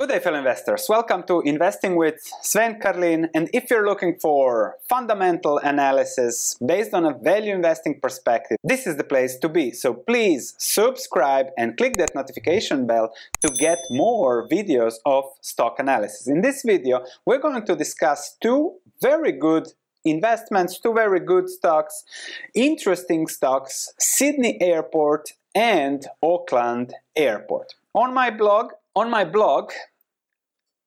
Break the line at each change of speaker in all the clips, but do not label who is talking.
Good day, fellow investors. Welcome to Investing with Sven Carlin. And if you're looking for fundamental analysis based on a value investing perspective, this is the place to be. So please subscribe and click that notification bell to get more videos of stock analysis. In this video, we're going to discuss two very good investments, two very good stocks, interesting stocks, Sydney Airport and Auckland Airport. On my blog, on my blog,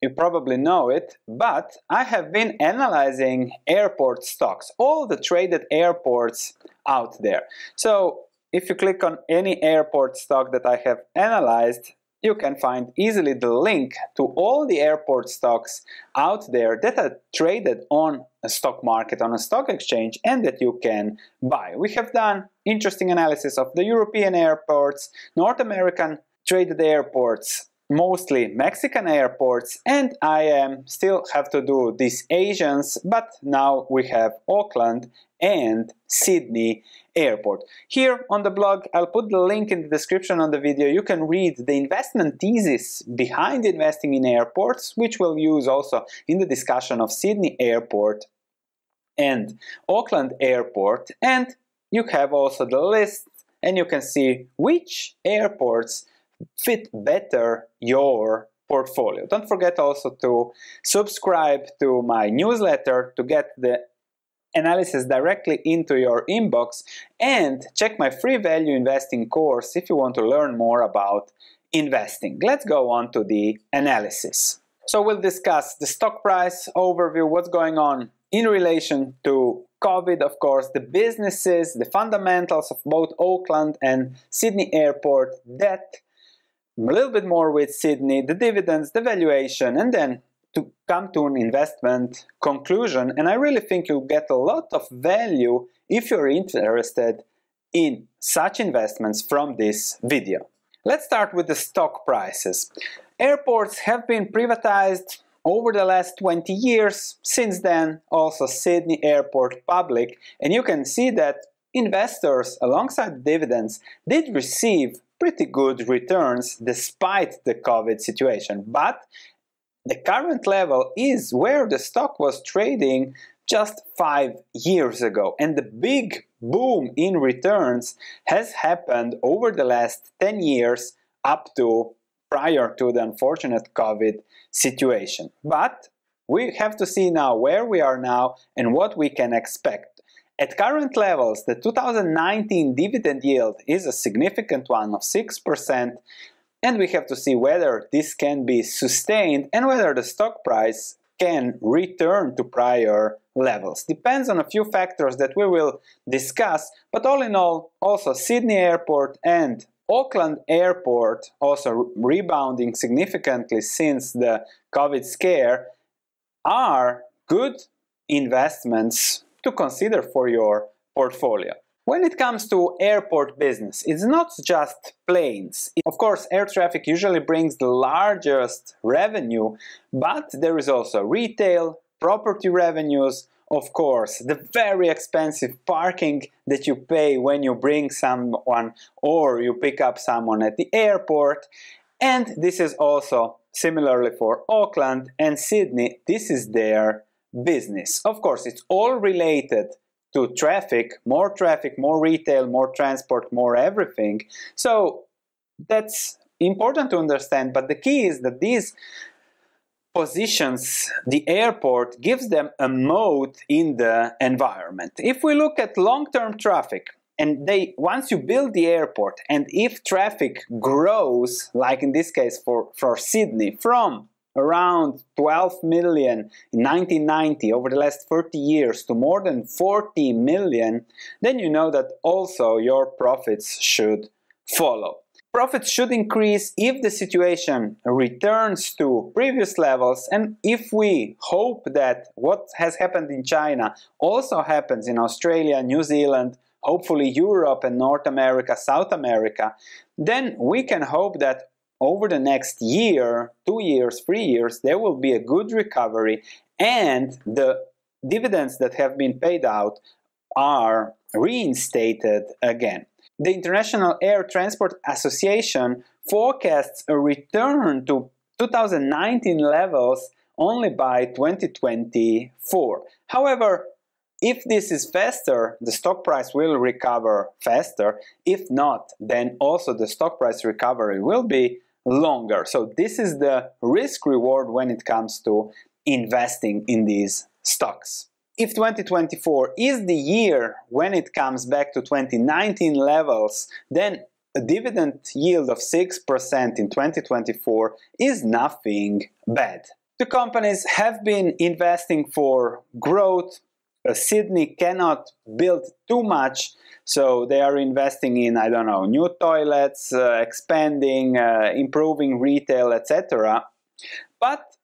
you probably know it, but I have been analyzing airport stocks, all the traded airports out there. So if you click on any airport stock that I have analyzed, you can find easily the link to all the airport stocks out there that are traded on a stock market, on a stock exchange, and that you can buy. We have done interesting analysis of the European airports, North American traded airports, mostly Mexican airports and I um, still have to do these Asians but now we have Auckland and Sydney airport. Here on the blog I'll put the link in the description on the video you can read the investment thesis behind investing in airports which we'll use also in the discussion of Sydney airport and Auckland airport and you have also the list and you can see which airports fit better your portfolio. Don't forget also to subscribe to my newsletter to get the analysis directly into your inbox and check my free value investing course if you want to learn more about investing. Let's go on to the analysis. So we'll discuss the stock price overview, what's going on in relation to COVID, of course, the businesses, the fundamentals of both Auckland and Sydney Airport, debt, a little bit more with Sydney, the dividends, the valuation, and then to come to an investment conclusion. And I really think you'll get a lot of value if you're interested in such investments from this video. Let's start with the stock prices. Airports have been privatized over the last 20 years. Since then, also Sydney Airport public, and you can see that investors, alongside dividends, did receive pretty good returns despite the COVID situation. But the current level is where the stock was trading just five years ago. And the big boom in returns has happened over the last 10 years up to prior to the unfortunate COVID situation. But we have to see now where we are now and what we can expect. At current levels, the 2019 dividend yield is a significant one of 6%, and we have to see whether this can be sustained and whether the stock price can return to prior levels. Depends on a few factors that we will discuss, but all in all, also Sydney Airport and Auckland Airport also rebounding significantly since the COVID scare are good investments to consider for your portfolio. When it comes to airport business, it's not just planes. Of course, air traffic usually brings the largest revenue, but there is also retail, property revenues, of course, the very expensive parking that you pay when you bring someone or you pick up someone at the airport. And this is also similarly for Auckland and Sydney, this is their business. Of course, it's all related to traffic, more traffic, more retail, more transport, more everything. So that's important to understand, but the key is that these positions the airport gives them a mode in the environment. If we look at long-term traffic, and they once you build the airport and if traffic grows like in this case for, for Sydney from around 12 million in 1990 over the last 30 years to more than 40 million, then you know that also your profits should follow. Profits should increase if the situation returns to previous levels and if we hope that what has happened in China also happens in Australia, New Zealand, hopefully Europe and North America, South America, then we can hope that over the next year, two years, three years, there will be a good recovery and the dividends that have been paid out are reinstated again. The International Air Transport Association forecasts a return to 2019 levels only by 2024. However, if this is faster, the stock price will recover faster. If not, then also the stock price recovery will be longer. So this is the risk reward when it comes to investing in these stocks. If 2024 is the year when it comes back to 2019 levels, then a dividend yield of 6% in 2024 is nothing bad. The companies have been investing for growth. Sydney cannot build too much, so they are investing in, I don't know, new toilets, uh, expanding, uh, improving retail, etc. But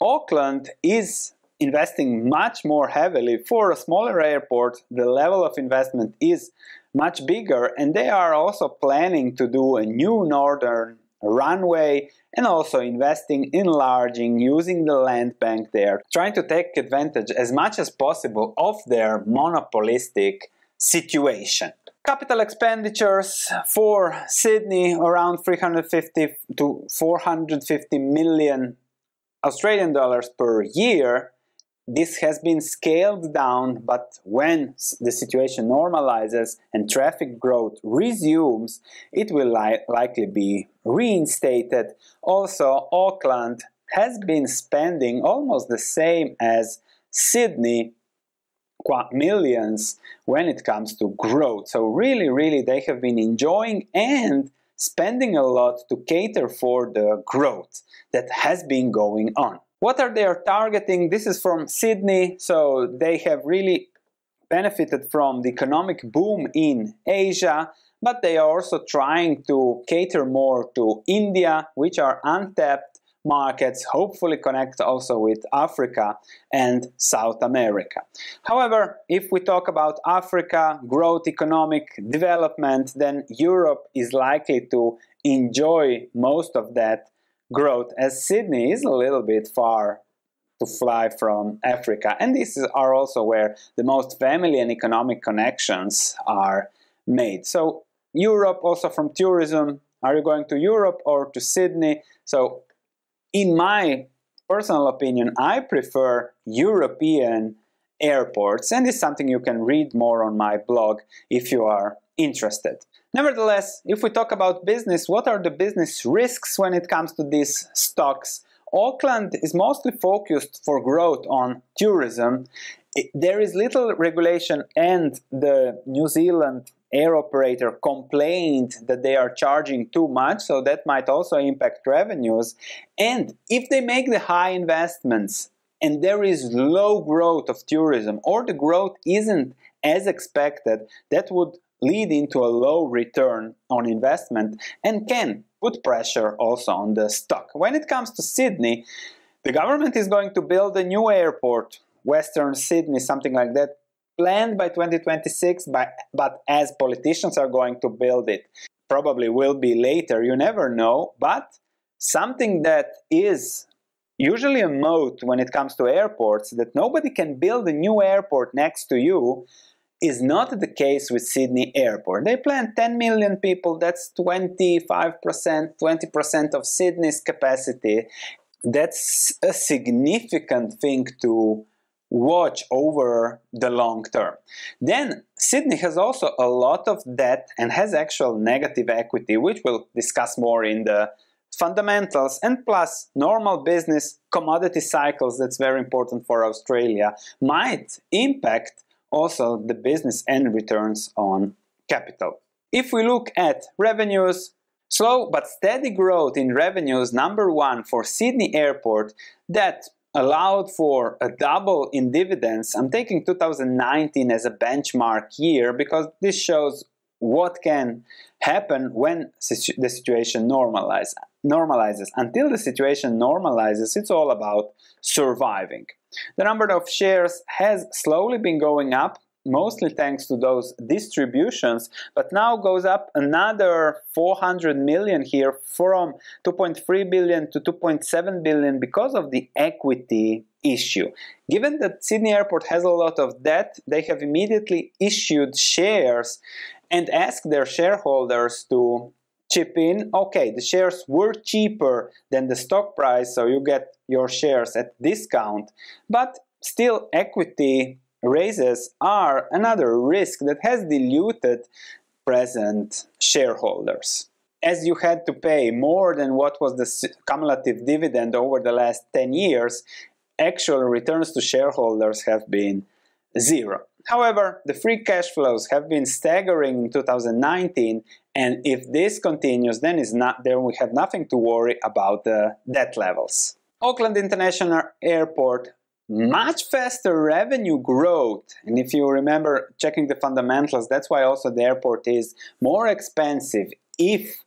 Auckland is investing much more heavily. For a smaller airport, the level of investment is much bigger, and they are also planning to do a new northern runway and also investing, enlarging, using the land bank there, trying to take advantage as much as possible of their monopolistic situation. Capital expenditures for Sydney around 350 to 450 million Australian dollars per year. This has been scaled down, but when the situation normalizes and traffic growth resumes, it will li likely be reinstated. Also, Auckland has been spending almost the same as Sydney millions when it comes to growth. So really, really, they have been enjoying and spending a lot to cater for the growth that has been going on. What are they are targeting? This is from Sydney, so they have really benefited from the economic boom in Asia, but they are also trying to cater more to India, which are untapped markets hopefully connect also with Africa and South America. However, if we talk about Africa, growth, economic development, then Europe is likely to enjoy most of that growth as Sydney is a little bit far to fly from Africa. And these are also where the most family and economic connections are made. So Europe also from tourism, are you going to Europe or to Sydney? So in my personal opinion, I prefer European airports, and it's something you can read more on my blog if you are interested. Nevertheless, if we talk about business, what are the business risks when it comes to these stocks? Auckland is mostly focused for growth on tourism. There is little regulation, and the New Zealand air operator complained that they are charging too much, so that might also impact revenues. And if they make the high investments and there is low growth of tourism or the growth isn't as expected, that would lead into a low return on investment and can put pressure also on the stock. When it comes to Sydney, the government is going to build a new airport, Western Sydney, something like that, planned by 2026, but, but as politicians are going to build it, probably will be later, you never know, but something that is usually a moat when it comes to airports, that nobody can build a new airport next to you, is not the case with Sydney Airport. They plan 10 million people, that's 25%, 20% of Sydney's capacity. That's a significant thing to watch over the long term. Then Sydney has also a lot of debt and has actual negative equity, which we'll discuss more in the fundamentals and plus normal business commodity cycles that's very important for Australia might impact also the business and returns on capital. If we look at revenues, slow but steady growth in revenues number one for Sydney Airport that allowed for a double in dividends. I'm taking 2019 as a benchmark year because this shows what can happen when situ the situation normalize, normalizes. Until the situation normalizes, it's all about surviving. The number of shares has slowly been going up mostly thanks to those distributions, but now goes up another 400 million here from 2.3 billion to 2.7 billion because of the equity issue. Given that Sydney Airport has a lot of debt, they have immediately issued shares and asked their shareholders to chip in. Okay, the shares were cheaper than the stock price, so you get your shares at discount, but still equity raises are another risk that has diluted present shareholders. As you had to pay more than what was the cumulative dividend over the last 10 years, actual returns to shareholders have been zero. However, the free cash flows have been staggering in 2019, and if this continues, then, not, then we have nothing to worry about the debt levels. Auckland International Airport much faster revenue growth. And if you remember checking the fundamentals, that's why also the airport is more expensive. If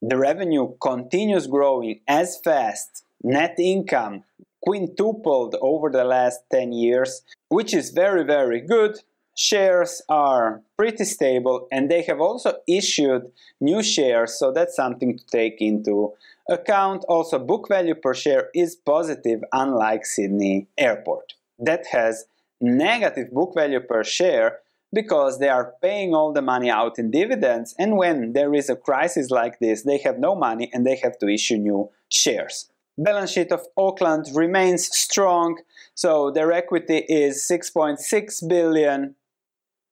the revenue continues growing as fast, net income quintupled over the last 10 years, which is very, very good. Shares are pretty stable and they have also issued new shares, so that's something to take into account. Also, book value per share is positive, unlike Sydney Airport. That has negative book value per share because they are paying all the money out in dividends, and when there is a crisis like this, they have no money and they have to issue new shares. Balance sheet of Auckland remains strong, so their equity is 6.6 billion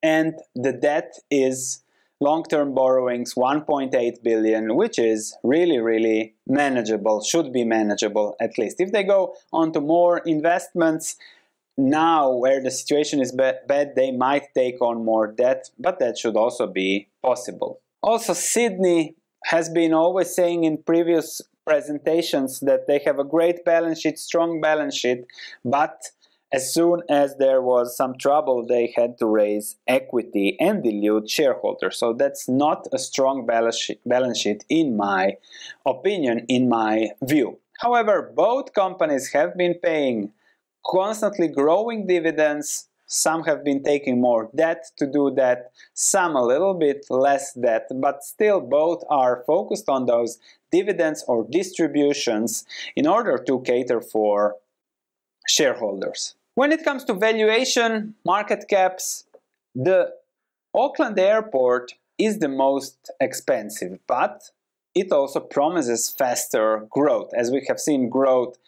and the debt is long-term borrowings 1.8 billion which is really really manageable should be manageable at least. If they go on to more investments now where the situation is bad they might take on more debt but that should also be possible. Also sydney has been always saying in previous presentations that they have a great balance sheet strong balance sheet but as soon as there was some trouble, they had to raise equity and dilute shareholders. So that's not a strong balance sheet, in my opinion, in my view. However, both companies have been paying constantly growing dividends. Some have been taking more debt to do that, some a little bit less debt, but still both are focused on those dividends or distributions in order to cater for shareholders. When it comes to valuation, market caps, the Auckland airport is the most expensive, but it also promises faster growth. As we have seen growth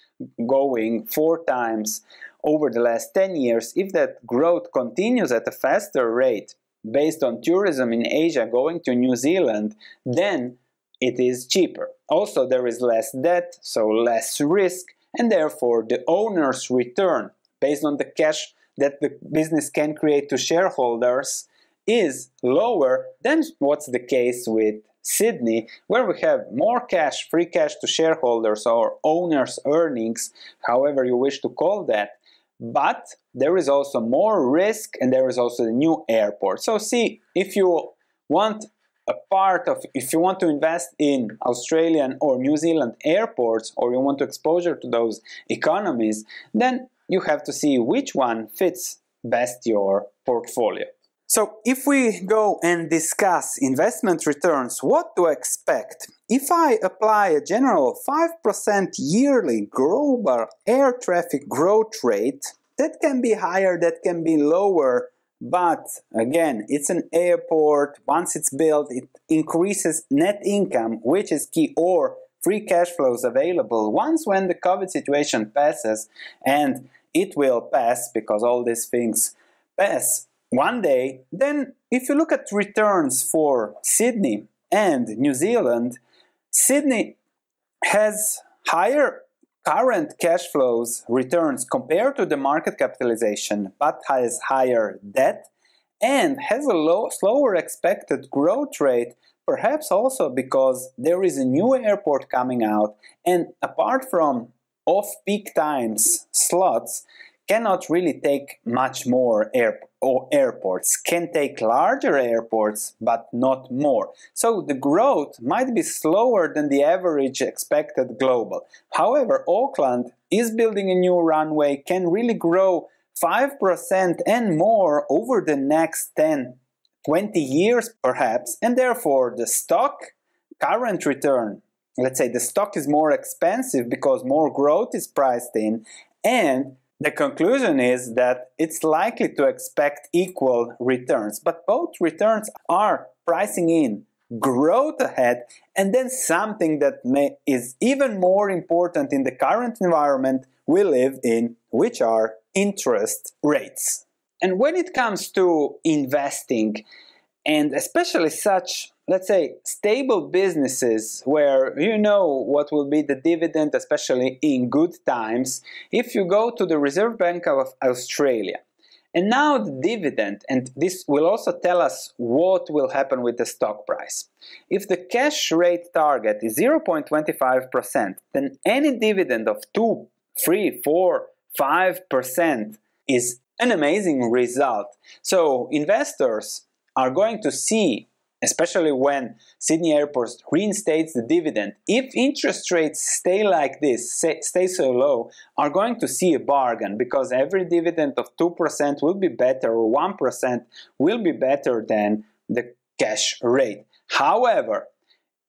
going four times over the last 10 years, if that growth continues at a faster rate based on tourism in Asia going to New Zealand, then it is cheaper. Also, there is less debt, so less risk, and therefore the owner's return based on the cash that the business can create to shareholders is lower than what's the case with Sydney, where we have more cash, free cash to shareholders or owners' earnings, however you wish to call that. But there is also more risk and there is also the new airport. So, see, if you want a part of, if you want to invest in Australian or New Zealand airports or you want exposure to those economies, then you have to see which one fits best your portfolio. So if we go and discuss investment returns, what to expect? If I apply a general 5% yearly global air traffic growth rate, that can be higher, that can be lower, but again, it's an airport. Once it's built, it increases net income, which is key, or free cash flows available. Once when the COVID situation passes and it will pass because all these things pass one day, then if you look at returns for Sydney and New Zealand, Sydney has higher current cash flows returns compared to the market capitalization, but has higher debt and has a low, slower expected growth rate, perhaps also because there is a new airport coming out, and apart from off-peak times slots cannot really take much more air, or airports, can take larger airports, but not more. So the growth might be slower than the average expected global. However, Auckland is building a new runway, can really grow 5% and more over the next 10, 20 years perhaps, and therefore the stock current return, let's say the stock is more expensive because more growth is priced in, and the conclusion is that it's likely to expect equal returns, but both returns are pricing in growth ahead and then something that may, is even more important in the current environment we live in, which are interest rates. And when it comes to investing, and especially such let's say stable businesses where you know what will be the dividend especially in good times if you go to the reserve bank of australia. And now the dividend and this will also tell us what will happen with the stock price. If the cash rate target is 0.25% then any dividend of 2 3 4 5% is an amazing result. So investors are going to see, especially when Sydney Airport reinstates the dividend, if interest rates stay like this, stay so low, are going to see a bargain because every dividend of 2% will be better or 1% will be better than the cash rate. However,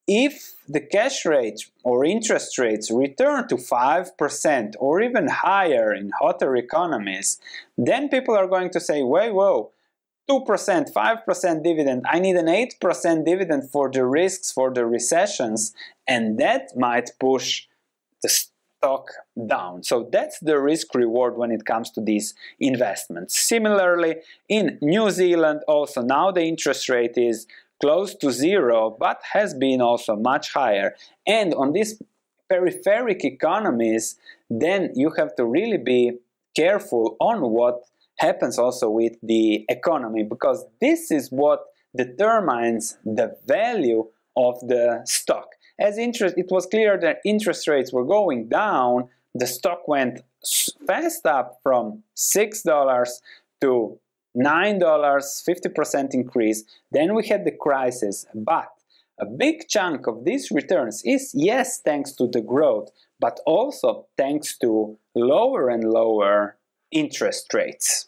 if the cash rate or interest rates return to 5% or even higher in hotter economies, then people are going to say, wait, whoa, 2%, 5% dividend. I need an 8% dividend for the risks, for the recessions, and that might push the stock down. So that's the risk reward when it comes to these investments. Similarly, in New Zealand, also now the interest rate is close to zero, but has been also much higher. And on these peripheric economies, then you have to really be careful on what happens also with the economy because this is what determines the value of the stock. As interest, it was clear that interest rates were going down, the stock went fast up from $6 to $9, 50% increase. Then we had the crisis, but a big chunk of these returns is, yes, thanks to the growth, but also thanks to lower and lower interest rates.